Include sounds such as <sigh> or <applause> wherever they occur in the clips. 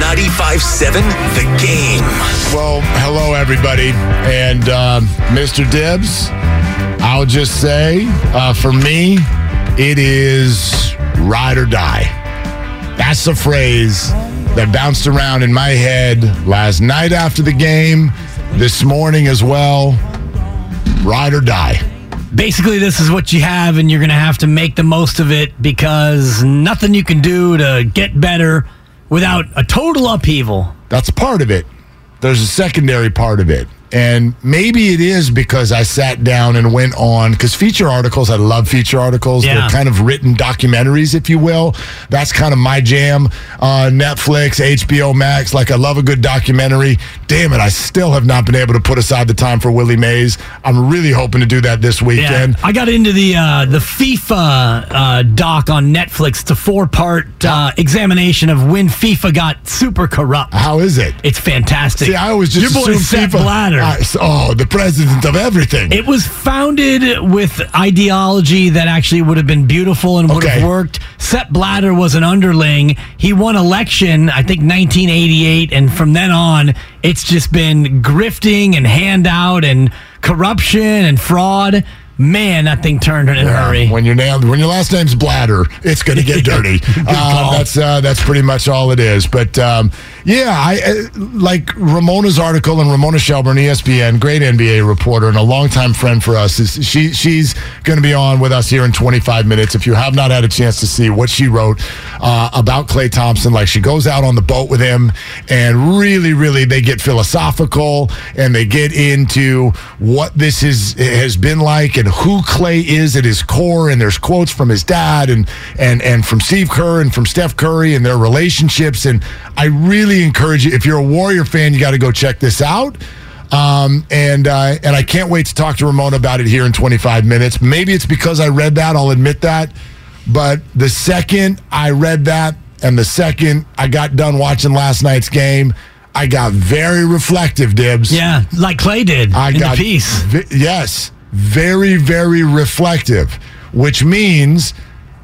95.7 The Game. Well, hello, everybody. And uh, Mr. Dibs, I'll just say uh, for me, it is ride or die. That's the phrase that bounced around in my head last night after the game, this morning as well. Ride or die. basically this is what you have and you're going to have to make the most of it because nothing you can do to get better without a total upheaval That's part of it. There's a secondary part of it. And maybe it is because I sat down and went on, because feature articles, I love feature articles. Yeah. They're kind of written documentaries, if you will. That's kind of my jam. Uh, Netflix, HBO Max, like I love a good documentary. Damn it, I still have not been able to put aside the time for Willie Mays. I'm really hoping to do that this weekend. i got into the uh, the fifa uh, doc on netflix it's a four part uh, examination of when fifa got super corrupt How is it? it's fantastic See, I always just your boy Sepp FIFA. Blatter. I- oh, the president of everything. It was founded with ideology that actually would have been beautiful and would Okay. have worked. Sepp Blatter was an underling. He won election, I think 1988, and from then on, it's just been grifting and handout and corruption and fraud. Man, that thing turned in a hurry. When your name, when your last name's Bladder, it's going to get <laughs> dirty. uh, that's uh, that's pretty much all it is. But um, yeah, I uh, like Ramona's article and Ramona Shelburne, ESPN, great NBA reporter and a longtime friend for us. Is she she's going to be on with us here in 25 minutes. If you have not had a chance to see what she wrote uh, about Klay Thompson, like she goes out on the boat with him and really, really they get philosophical and they get into what this is has been like and who Klay is at his core. And there's quotes from his dad and and and from Steve Kerr and from Steph Curry and their relationships. And I really encourage you, if you're a Warrior fan, you got to go check this out. Um, and uh, and I can't wait to talk to Ramona about it here in 25 minutes. Maybe it's because I read that. I'll admit that. But the second I read that, and the second I got done watching last night's game, I got very reflective, Dibs. Yeah, like Klay did I in got piece. ve- yes, very, very reflective, which means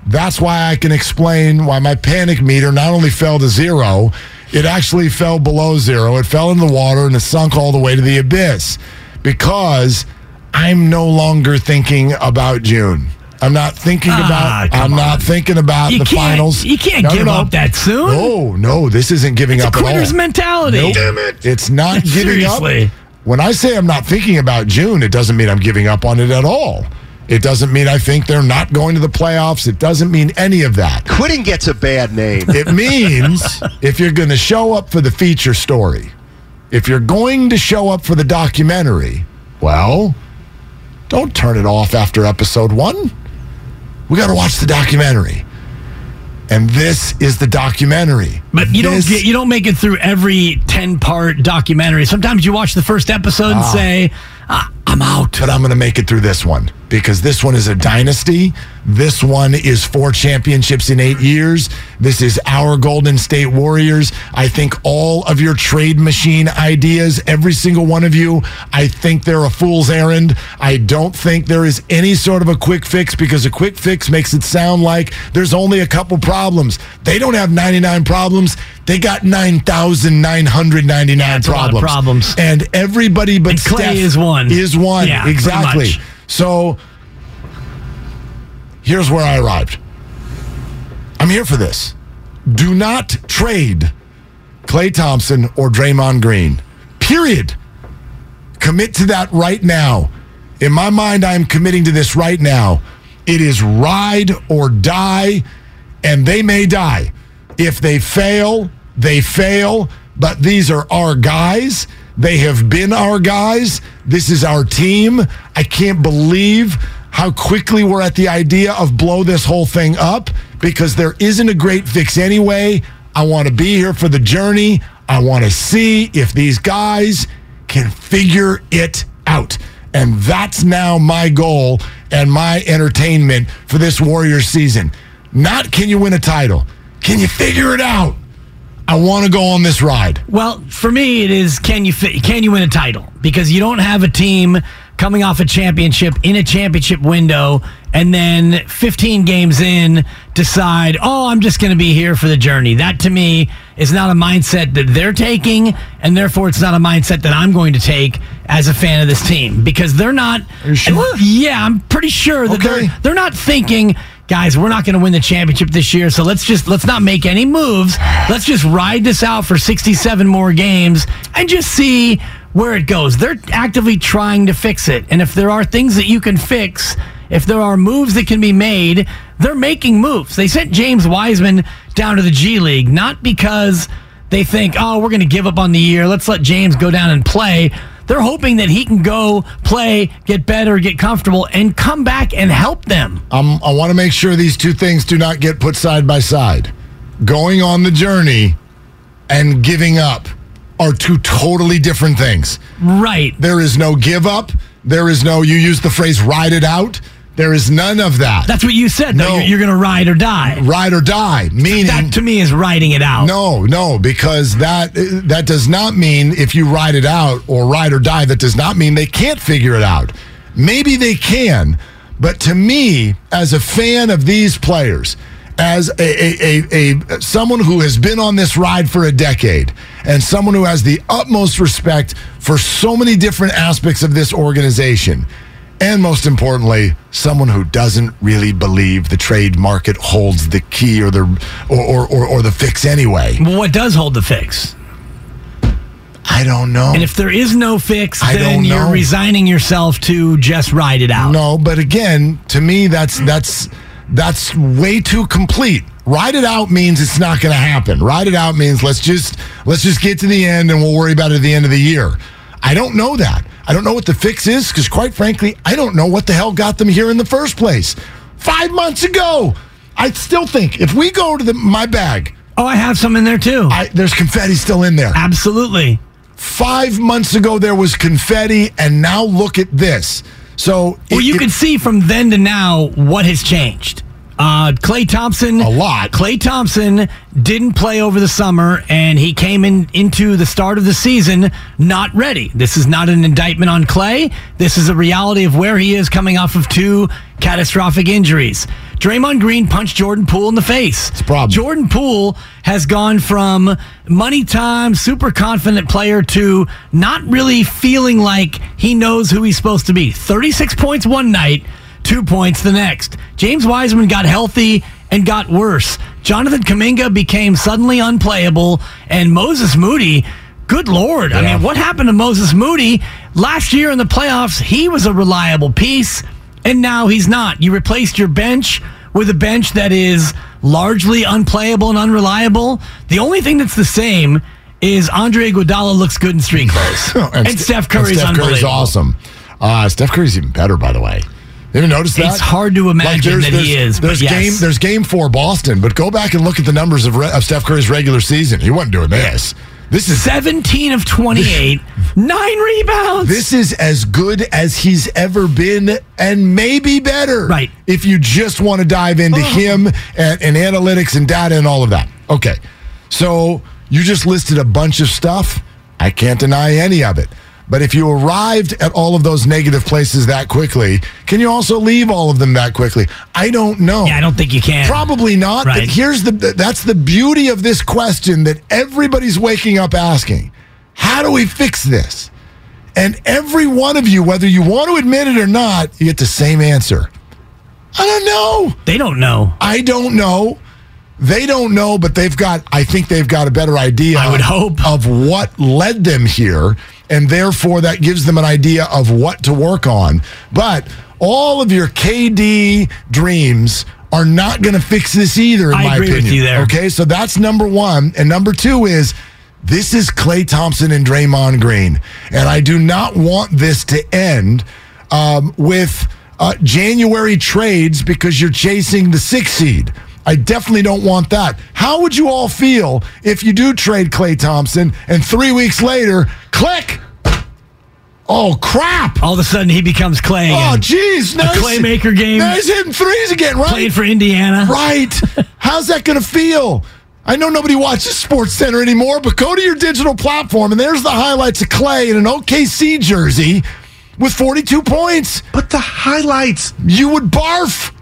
that's why I can explain why my panic meter not only fell to zero, it actually fell below zero. It fell in the water and it sunk all the way to the abyss because I'm no longer thinking about June. I'm not thinking Ah, about. come I'm not thinking about You the finals. you can't No, no, give no. up that soon. No, no, this isn't giving It's a up at all. quitter's mentality. Nope. Damn it. It's not <laughs> giving up. Seriously. When I say I'm not thinking about June, it doesn't mean I'm giving up on it at all. It doesn't mean I think they're not going to the playoffs. It doesn't mean any of that. Quitting gets a bad name. It means if you're going to show up for the feature story, if you're going to show up for the documentary, well, don't turn it off after episode one. We got to watch the documentary. And this is the documentary. But you don't get, you don't make it through every ten part documentary. Sometimes you watch the first episode and say, ah, "I'm out." but I'm going to make it through this one. Because this one is a dynasty. This one is four championships in eight years. This is our Golden State Warriors. I think all of your trade machine ideas, every single one of you, I think they're a fool's errand. I don't think there is any sort of a quick fix because a quick fix makes it sound like there's only a couple problems. They don't have 99 problems. They got 9,999 Yeah, it's a lot of problems. problems. And everybody but And Klay Steph is one. Is one. Yeah, exactly. So here's where I arrived. I'm here for this. Do not trade Klay Thompson or Draymond Green. Period. Commit to that right now. In my mind, I am committing to this right now. It is ride or die, and they may die. If they fail, they fail, but these are our guys. They have been our guys. This is our team. I can't believe how quickly we're at the idea of blow this whole thing up because there isn't a great fix anyway. I want to be here for the journey. I want to see if these guys can figure it out. And that's now my goal and my entertainment for this Warriors season. Not can you win a title? Can you figure it out? I want to go on this ride. Well, for me, it is can you fi- can you win a title? Because you don't have a team coming off a championship in a championship window, and then 15 games in decide, oh, I'm just going to be here for the journey. That to me is not a mindset that they're taking, and therefore it's not a mindset that I'm going to take as a fan of this team because they're not. Sure? Yeah, I'm pretty sure that Okay. they're they're not thinking guys we're not going to win the championship this year so let's just let's not make any moves let's just ride this out for 67 more games and just see where it goes. They're actively trying to fix it. And if there are things that you can fix if there are moves that can be made they're making moves. They sent james wiseman down to the g league not because they think oh we're going to give up on the year. Let's let james go down and play. They're hoping that he can go play, get better, get comfortable, and come back and help them. Um, I want to make sure these two things do not get put side by side. Going on the journey and giving up are two totally different things. Right. There is no give up. There is no, you use the phrase ride it out. There is none of that. That's what you said, though. No. You're, you're going to ride or die. ride or die, meaning. That to me is riding it out. No, no, because that that does not mean if you ride it out or ride or die. That does not mean they can't figure it out. Maybe they can, but to me, as a fan of these players, as a, a, a, a someone who has been on this ride for a decade, and someone who has the utmost respect for so many different aspects of this organization. And most importantly, someone who doesn't really believe the trade market holds the key or the or, or, or, or the fix anyway. Well, what does hold the fix? I don't know. And if there is no fix, I then you're resigning yourself to just ride it out. no, but again, to me, that's that's that's way too complete. Ride it out means it's not going to happen. Ride it out means let's just let's just get to the end and we'll worry about it at the end of the year. I don't know that. I don't know what the fix is because, quite frankly, I don't know what the hell got them here in the first place. Five months ago, I still think if we go to the my bag, Oh, I have some in there too. I, there's confetti still in there. Absolutely. Five months ago, there was confetti, and now look at this. So, Well, it- you it- can see from then to now what has changed. Uh, Klay Thompson, A lot. Klay Thompson didn't play over the summer, and he came in into the start of the season not ready. This is not an indictment on Klay. This is a reality of where he is coming off of two catastrophic injuries. Draymond Green punched Jordan Poole in the face. a problem. Jordan Poole has gone from money time, super confident player to not really feeling like he knows who he's supposed to be. 36 points one night, two points the next. James Wiseman got healthy and got worse. Jonathan Kuminga became suddenly unplayable, and Moses Moody. Good Lord. I mean, what happened to Moses Moody? Last year in the playoffs, he was a reliable piece, and now he's not. You replaced your bench with a bench that is largely unplayable and unreliable. The only thing that's the same is Andre Iguodala looks good in street clothes, <laughs> and, St- Steph Curry's and Steph Curry's awesome. Uh, Steph Curry's even better, by the way. You ever noticed that? It's hard to imagine that he is, There's yes. game. There's game four Boston, but go back and look at the numbers of, re- of Steph Curry's regular season. He wasn't doing this. This is 17 of 28, <laughs> nine rebounds. This is as good as he's ever been, and maybe better. Right. If you just want to dive into oh. him and, and analytics and data and all of that. Okay. So you just listed a bunch of stuff. I can't deny any of it. But if you arrived at all of those negative places that quickly, can you also leave all of them that quickly? I don't know. yeah, I don't think you can. Probably not. Right. But here's the that's the beauty of this question that everybody's waking up asking. How do we fix this? And every one of you, whether you want to admit it or not, you get the same answer. I don't know. They don't know. I don't know. They don't know, but they've got, I think they've got a better idea. I would hope. Of what led them here. And therefore, that gives them an idea of what to work on. But all of your KD dreams are not going to fix this either, in I my agree with opinion. you there. Okay, so that's number one. And number two is this is Klay Thompson and Draymond Green. And I do not want this to end um, with uh, January trades because you're chasing the six seed. I definitely don't want that. How would you all feel if you do trade Klay Thompson and three weeks later, click? Oh, crap. All of a sudden, he becomes Klay Oh, again. jeez. Now A Claymaker game. Now he's hitting threes again, right? Playing for Indiana. Right. <laughs> How's that going to feel? I know nobody watches Sports Center anymore, but go to your digital platform and there's the highlights of Klay in an OKC jersey with 42 points. But the highlights. You would barf.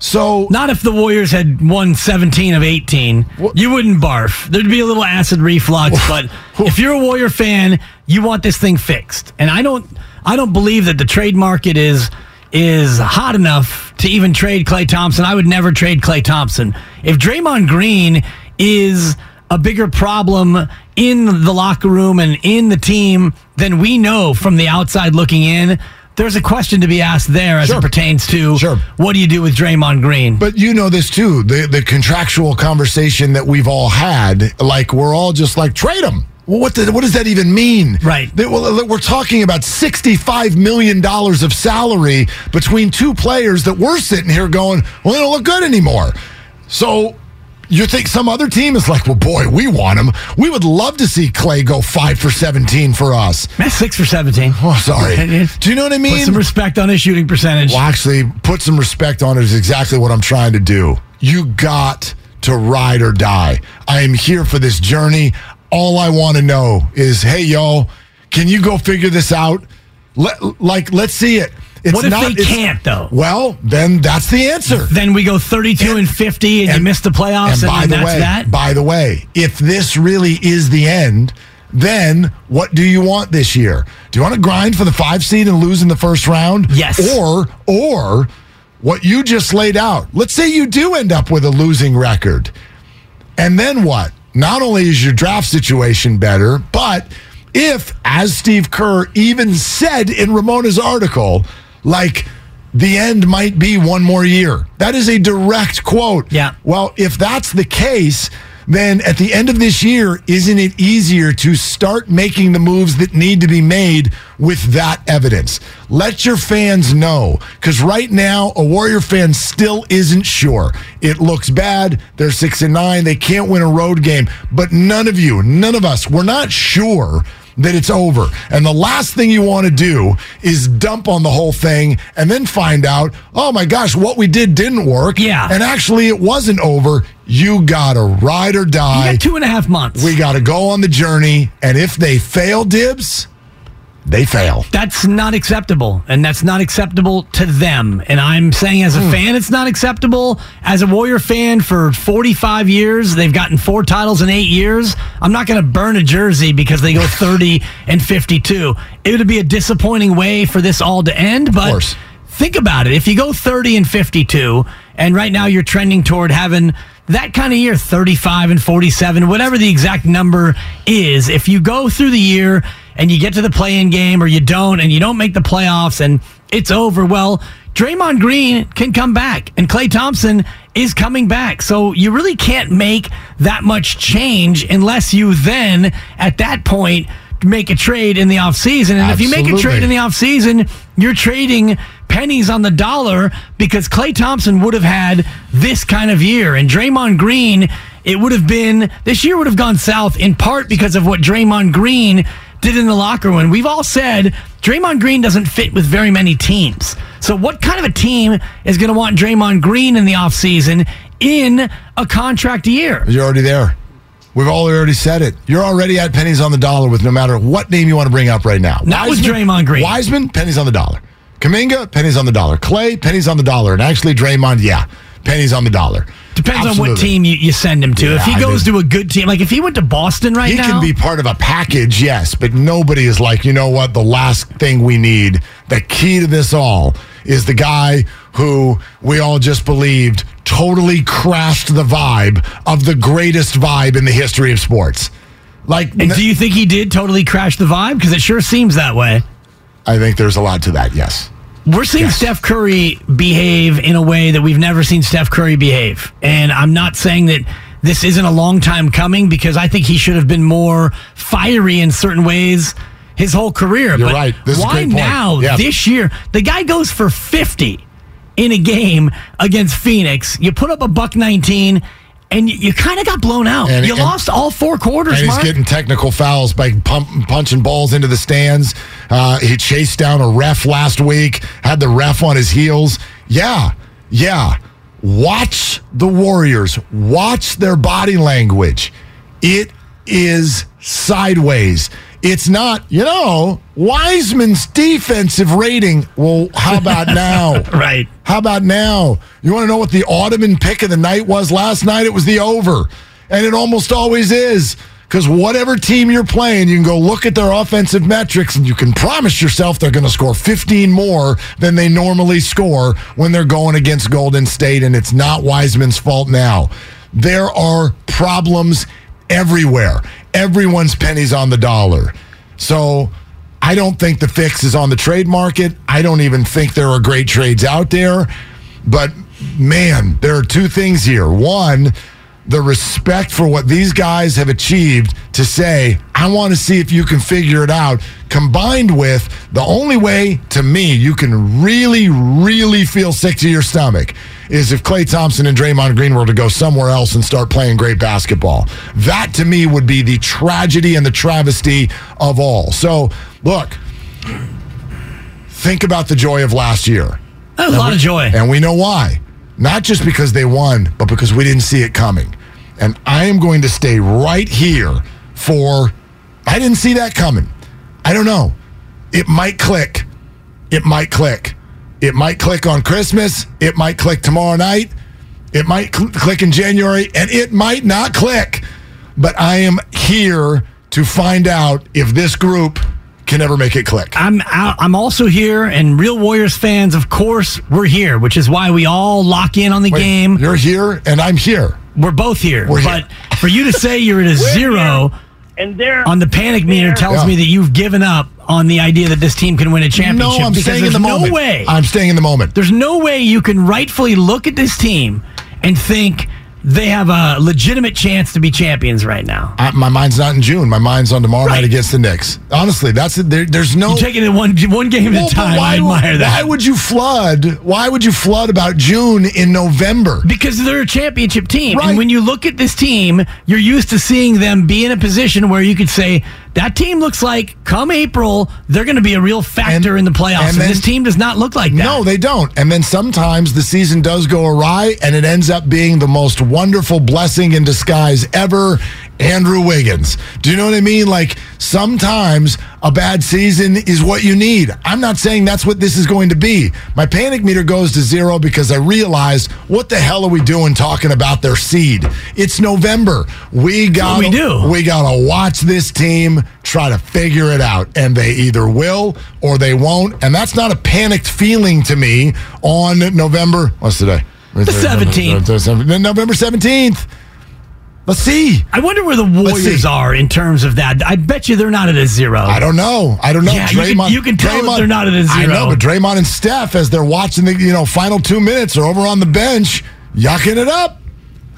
So Not if the Warriors had won 17 of 18. You wouldn't barf. There'd be a little acid reflux, but <laughs> if you're a Warrior fan, you want this thing fixed. And I don't I don't believe that the trade market is is hot enough to even trade Klay Thompson. I would never trade Klay Thompson. If Draymond Green is a bigger problem in the locker room and in the team than we know from the outside looking in, there's a question to be asked there as Sure. it pertains to Sure. what do you do with Draymond Green? But you know this too the the contractual conversation that we've all had. Like we're all just like trade him. Well, what the, what does that even mean? Right. That- well, We're talking about sixty five million dollars of salary between two players that we're sitting here going, well, they don't look good anymore. So. You think some other team is like, well, boy, we want him. We would love to see Klay go five for 17 for us. That's six for 17. Oh, sorry. Do you know what I mean? Put some respect on his shooting percentage. Well, actually, put some respect on it is exactly what I'm trying to do. You got to ride or die. I am here for this journey. All I want to know is, hey, y'all, can you go figure this out? Let, like, let's see it. It's What if not, they can't, though? Well, then that's the answer. Then we go 32 and, 50 and, you miss the playoffs, and, by then the that's way, that. by the way, if this really is the end, then what do you want this year? Do you want to grind for the five seed and lose in the first round? Yes. Or or what you just laid out. Let's say you do end up with a losing record. And then what? Not only is your draft situation better, but if, as Steve Kerr even said in Ramona's article, like the end might be one more year. That is a direct quote. Yeah. Well, if that's the case, then at the end of this year, isn't it easier to start making the moves that need to be made with that evidence? Let your fans know. Because right now, a Warrior fan still isn't sure. It looks bad. They're six and nine. They can't win a road game. But none of you, none of us, we're not sure that it's over. And the last thing you want to do is dump on the whole thing and then find out, oh my gosh, what we did didn't work. Yeah. And actually, it wasn't over. You got to ride or You die. two and a half months. we got to go on the journey. And if they fail, Dibs, they fail. that's not acceptable, and that's not acceptable to them. And I'm saying, as a Hmm. fan, it's not acceptable. As a Warrior fan for 45 years, they've gotten four titles in eight years. I'm not going to burn a jersey because they go <laughs> 30 and 52. It would be a disappointing way for this all to end, but. course. Think about it. If you go 30 and 52, and right now you're trending toward having that kind of year, 35 and 47, whatever the exact number is, if you go through the year and you get to the play in game or you don't and you don't make the playoffs and it's over, well, Draymond Green can come back and Klay Thompson is coming back. So you really can't make that much change unless you then, at that point, make a trade in the offseason. And if you make a trade in the offseason, you're trading pennies on the dollar because Klay Thompson would have had this kind of year. And Draymond Green it would have been this year would have gone south in part because of what Draymond Green did in the locker room. We've all said Draymond Green doesn't fit with very many teams. So what kind of a team is going to want Draymond Green in the offseason in a contract year? You're already there. We've all already said it. You're already at pennies on the dollar with no matter what name you want to bring up right now. Not with Draymond Green. Wiseman, pennies on the dollar. Kuminga, pennies on the dollar. Klay, pennies on the dollar. And actually, Draymond, yeah, pennies on the dollar. Depends on what team you, you send him to. Yeah, if he I goes mean- to a good team, like if he went to Boston right He now, he can be part of a package, yes, but nobody is like, you know what, the last thing we need, the key to this all is the guy who we all just believed totally crashed the vibe of the greatest vibe in the history of sports. Like, And do you think he did totally crash the vibe? Because it sure seems that way. I think there's a lot to that, yes. We're seeing Yes. Steph Curry behave in a way that we've never seen Steph Curry behave. And I'm not saying that this isn't a long time coming because I think he should have been more fiery in certain ways his whole career. You're but right. This why now, Yeah. this year? The guy goes for 50 in a game against Phoenix. You put up a buck 19 and you, you kind of got blown out. And- you and- lost all four quarters, And he's Mark. getting technical fouls by pump, punching balls into the stands. Uh, he chased down a ref last week, had the ref on his heels. Yeah, yeah. Watch the Warriors. Watch their body language. It is sideways. It's not, you know, Wiseman's defensive rating. Well, how about <laughs> now? right. How about now? You want to know what the Ottoman pick of the night was last night? It was the over. And it almost always is. Because whatever team you're playing, you can go look at their offensive metrics and you can promise yourself they're going to score 15 more than they normally score when they're going against Golden State. And it's not Wiseman's fault now. There are problems everywhere. Everyone's pennies on the dollar. So I don't think the fix is on the trade market. I don't even think there are great trades out there. But man, there are two things here. One, the respect for what these guys have achieved to say, I want to see if you can figure it out, combined with the only way to me you can really, really feel sick to your stomach is if Klay Thompson and Draymond Green were to go somewhere else and start playing great basketball. That to me would be the tragedy and the travesty of all. So, look, think about the joy of last year. A lot of joy. And we know why. Not just because they won, but because we didn't see it coming. And I am going to stay right here for I didn't see that coming. I don't know. It might click. It might click. It might click on Christmas. It might click tomorrow night. It might cl- click in January and it might not click. But I am here to find out if this group can ever make it click. I'm out, I'm also here, and real Warriors fans, of course, we're here, which is why we all lock in on the Wait, game. You're here and I'm here. We're both here. We're here. but for you to say you're at a <laughs> zero and they're on the panic meter tells Yeah. me that you've given up on the idea that this team can win a championship. No, championship. I'm staying in there's the no moment. way. I'm staying in the moment. There's no way you can rightfully look at this team and think they have a legitimate chance to be champions right now. I, my mind's not in June. My mind's on tomorrow Right. night against the Knicks. Honestly, that's it. There, there's no. You're taking it one one game Well, at a time. why, I admire that. Why would you flood? Why would you flood about June in November? Because they're a championship team. Right. And when you look at this team, you're used to seeing them be in a position where you could say, that team looks like come April, they're going to be a real factor And- in the playoffs. and And, this team does not look like that. No, they don't. And then sometimes the season does go awry, and it ends up being the most wonderful blessing in disguise ever. Andrew Wiggins. Do you know what I mean? Like sometimes a bad season is what you need. I'm not saying that's what this is going to be. My panic meter goes to zero because I realized what the hell are we doing talking about their seed? It's November. We got we do. We gotta watch this team try to figure it out, and they either will or they won't. And that's not a panicked feeling to me on November. What's today? The 17th. November 17th. Let's see. I wonder where the Warriors are in terms of that. I bet you they're not at a zero. I don't know. I don't know. Yeah, you can- you can tell that they're not at a zero. I know, but Draymond and Steph, as they're watching the you know final two minutes, are over on the bench, yucking it up,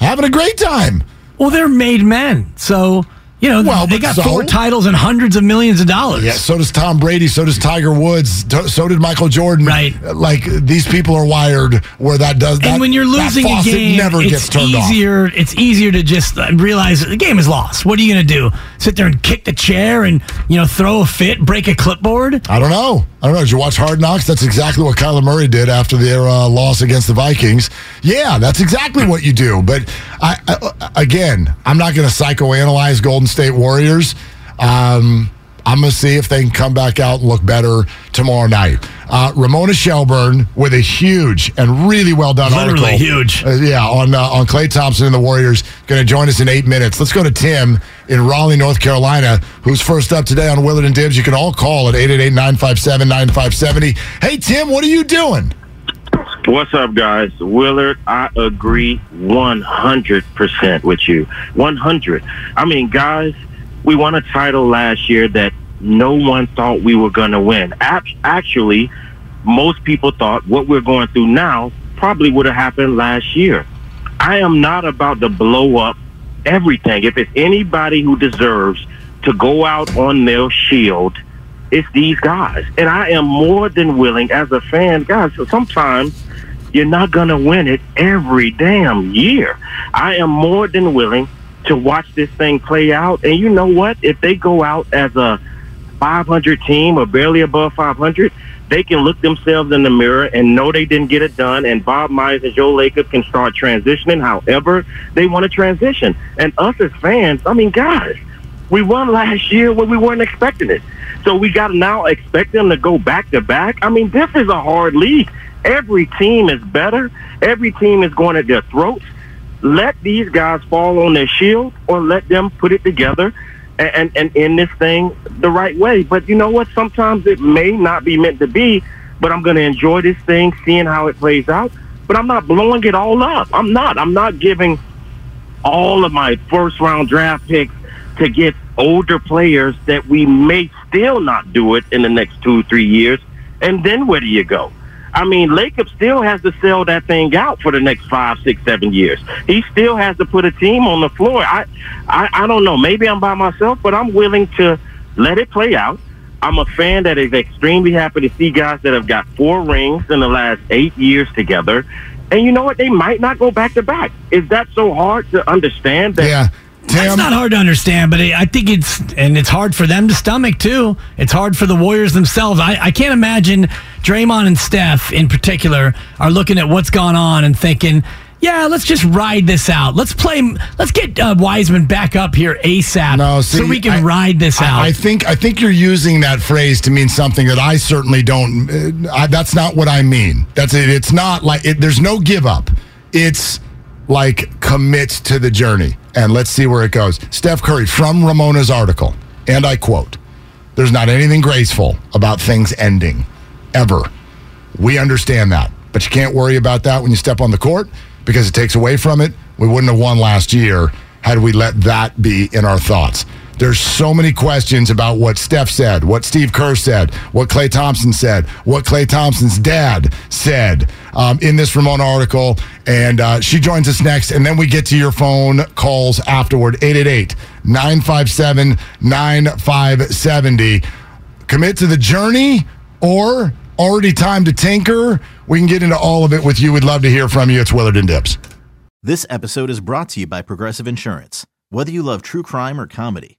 having a great time. Well, they're made men. So You know, Well, they got so? four titles and hundreds of millions of dollars. Yeah, so does Tom Brady, so does Tiger Woods, so did Michael Jordan. Right. Like these people are wired where that does that. and when you're losing a game, never it's gets turned off. easier. It's easier to just uh, realize the game is lost. What are you going to do? Sit there and kick the chair and you know throw a fit, break a clipboard? I don't know. I don't know. Did you watch Hard Knocks? That's exactly what Kyler Murray did after their uh, loss against the Vikings. Yeah, that's exactly what you do. But I, I again, I'm not going to psychoanalyze Golden State Warriors. Um, I'm going to see if they can come back out and look better tomorrow night. Uh, Ramona Shelburne with a huge and really well done Literally article. huge. Uh, yeah, on uh, on Klay Thompson and the Warriors. Going to join us in eight minutes. Let's go to Tim in Raleigh, North Carolina, who's first up today on Willard and Dibs. You can all call at 888-957-9570. Hey, Tim, what are you doing? What's up, guys? Willard, I agree 100% with you. 100. I mean, guys, we won a title last year that no one thought we were going to win. Actually, most people thought what we're going through now probably would have happened last year. I am not about to blow up everything. If it's anybody who deserves to go out on their shield, it's these guys. And I am more than willing as a fan, guys, so sometimes you're not going to win it every damn year. I am more than willing to watch this thing play out. And you know what? If they go out as a 500 team or barely above 500, they can look themselves in the mirror and know they didn't get it done. And Bob Myers and Joe Lacob can start transitioning however they want to transition. And us as fans, I mean, guys, we won last year when we weren't expecting it. So we got to now expect them to go back to back. I mean, this is a hard league. Every team is better. Every team is going at their throats. Let these guys fall on their shield or let them put it together and, and, and end this thing the right way. But you know what? Sometimes it may not be meant to be, but I'm going to enjoy this thing, seeing how it plays out. But I'm not blowing it all up. I'm not. I'm not giving all of my first round draft picks to get older players that we may still not do it in the next two, three years. And then where do you go? I mean, Lacob still has to sell that thing out for the next five, six, seven years. He still has to put a team on the floor. I, I, I don't know. Maybe I'm by myself, but I'm willing to let it play out. I'm a fan that is extremely happy to see guys that have got four rings in the last eight years together. And you know what? They might not go back to back. Is that so hard to understand? That Yeah. It's not hard to understand, but I think it's and it's hard for them to stomach too. It's hard for the Warriors themselves. I, I can't imagine Draymond and Steph in particular are looking at what's gone on and thinking, "Yeah, let's just ride this out. Let's play. Let's get uh, Wiseman back up here asap, No, see, so we can I- ride this I- out." I, think I think you're using that phrase to mean something that I certainly don't. Uh, I, that's not what I mean. That's it. It's not like it, there's no give up. It's like commit to the journey and let's see where it goes. Steph Curry from Ramona's article, and I quote: "There's not anything graceful about things ending, ever. We understand that, but you can't worry about that when you step on the court because it takes away from it. We wouldn't have won last year had we let that be in our thoughts. There's so many questions about what Steph said, what Steve Kerr said, what Klay Thompson said, what Klay Thompson's dad said um, in this Ramona article. And uh, she joins us next. And then we get to your phone calls afterward 888 957 9570. Commit to the journey or already time to tinker. We can get into all of it with you. We'd love to hear from you. It's Willard and Dibs. This episode is brought to you by Progressive Insurance. Whether you love true crime or comedy,